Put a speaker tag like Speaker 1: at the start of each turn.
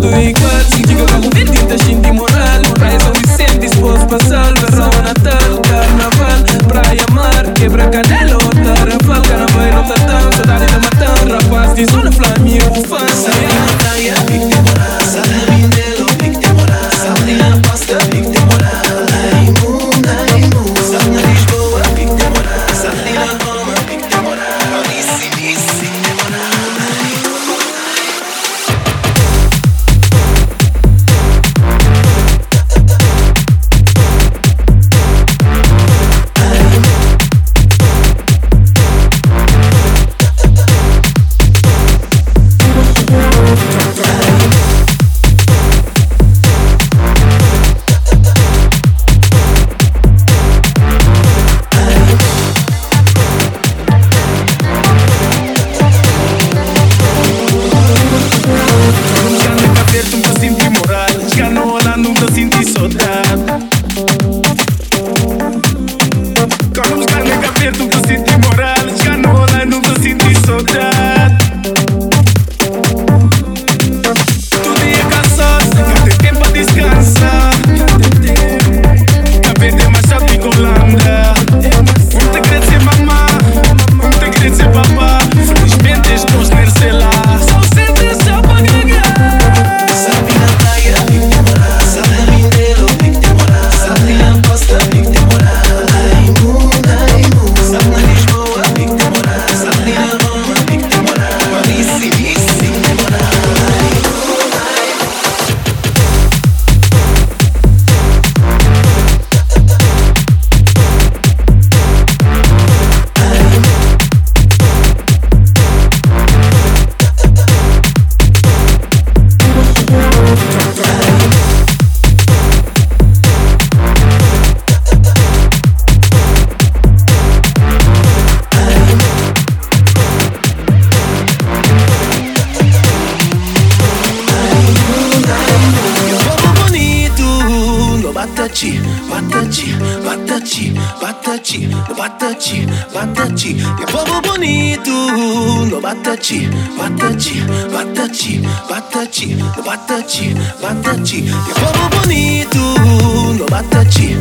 Speaker 1: 对般
Speaker 2: batachi, batachi, batachi, batachi, batachi, battaci, battaci, povo bonito, no batachi, batachi, batachi, batachi, batachi, battaci, battaci, povo bonito, no batachi.